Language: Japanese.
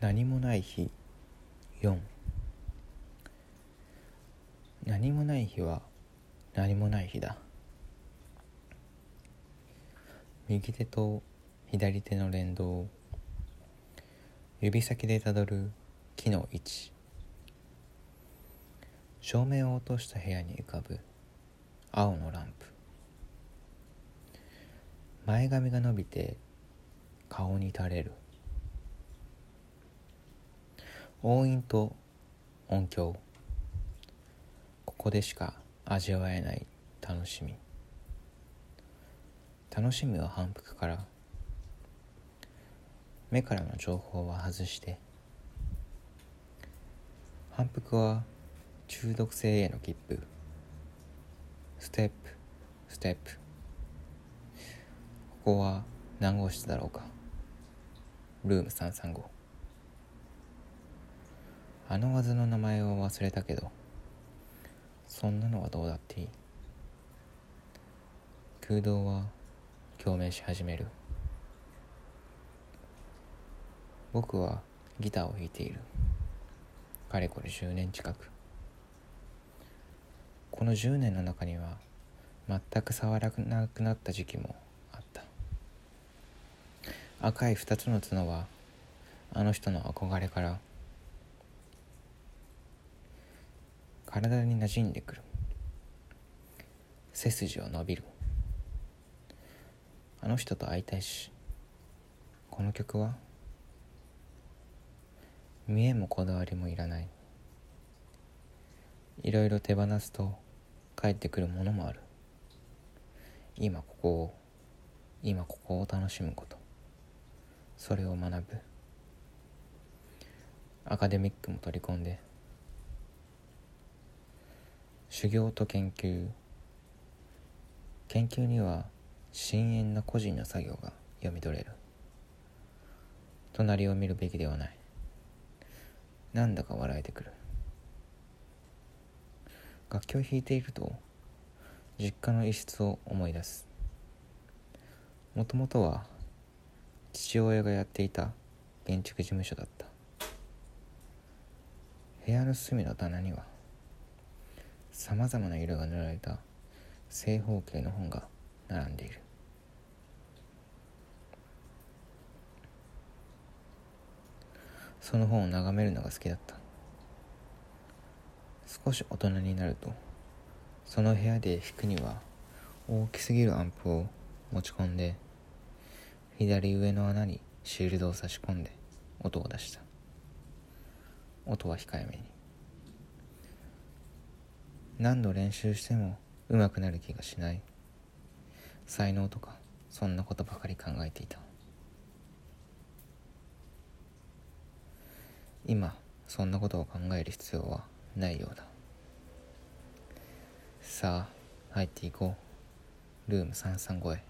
何もない日。4何もない日は何もない日だ。右手と左手の連動。指先でたどる木の位置。照明を落とした部屋に浮かぶ青のランプ。前髪が伸びて顔に垂れる。音韻と音響。ここでしか味わえない楽しみ。楽しみは反復から。目からの情報は外して。反復は中毒性への切符。ステップステップ。ここは何号室だろうか。ルーム335あの技の名前を忘れたけどそんなのはどうだっていい。空洞は共鳴し始める。僕はギターを弾いている。かれこれ10年近く。この10年の中には全く触らなくなった時期もあった。赤い2つの角はあの人の憧れから体に馴染んでくる。背筋は伸びる。あの人と会いたいし。この曲は。見えもこだわりもいらない。いろいろ手放すと帰ってくるものもある。今ここを今ここを楽しむこと。それを学ぶ。アカデミックも取り込んで修行と研究。研究には深遠な個人の作業が読み取れる。隣を見るべきではない。なんだか笑えてくる。楽器を弾いていると実家の一室を思い出す。もともとは父親がやっていた建築事務所だった。部屋の隅の棚にはさまざまな色が塗られた正方形の本が並んでいる。その本を眺めるのが好きだった。少し大人になるとその部屋で弾くには大きすぎるアンプを持ち込んで左上の穴にシールドを差し込んで音を出した。音は控えめに。何度練習しても上手くなる気がしない。才能とかそんなことばかり考えていた。今そんなことを考える必要はないようだ。さあ入っていこう。ルーム335へ。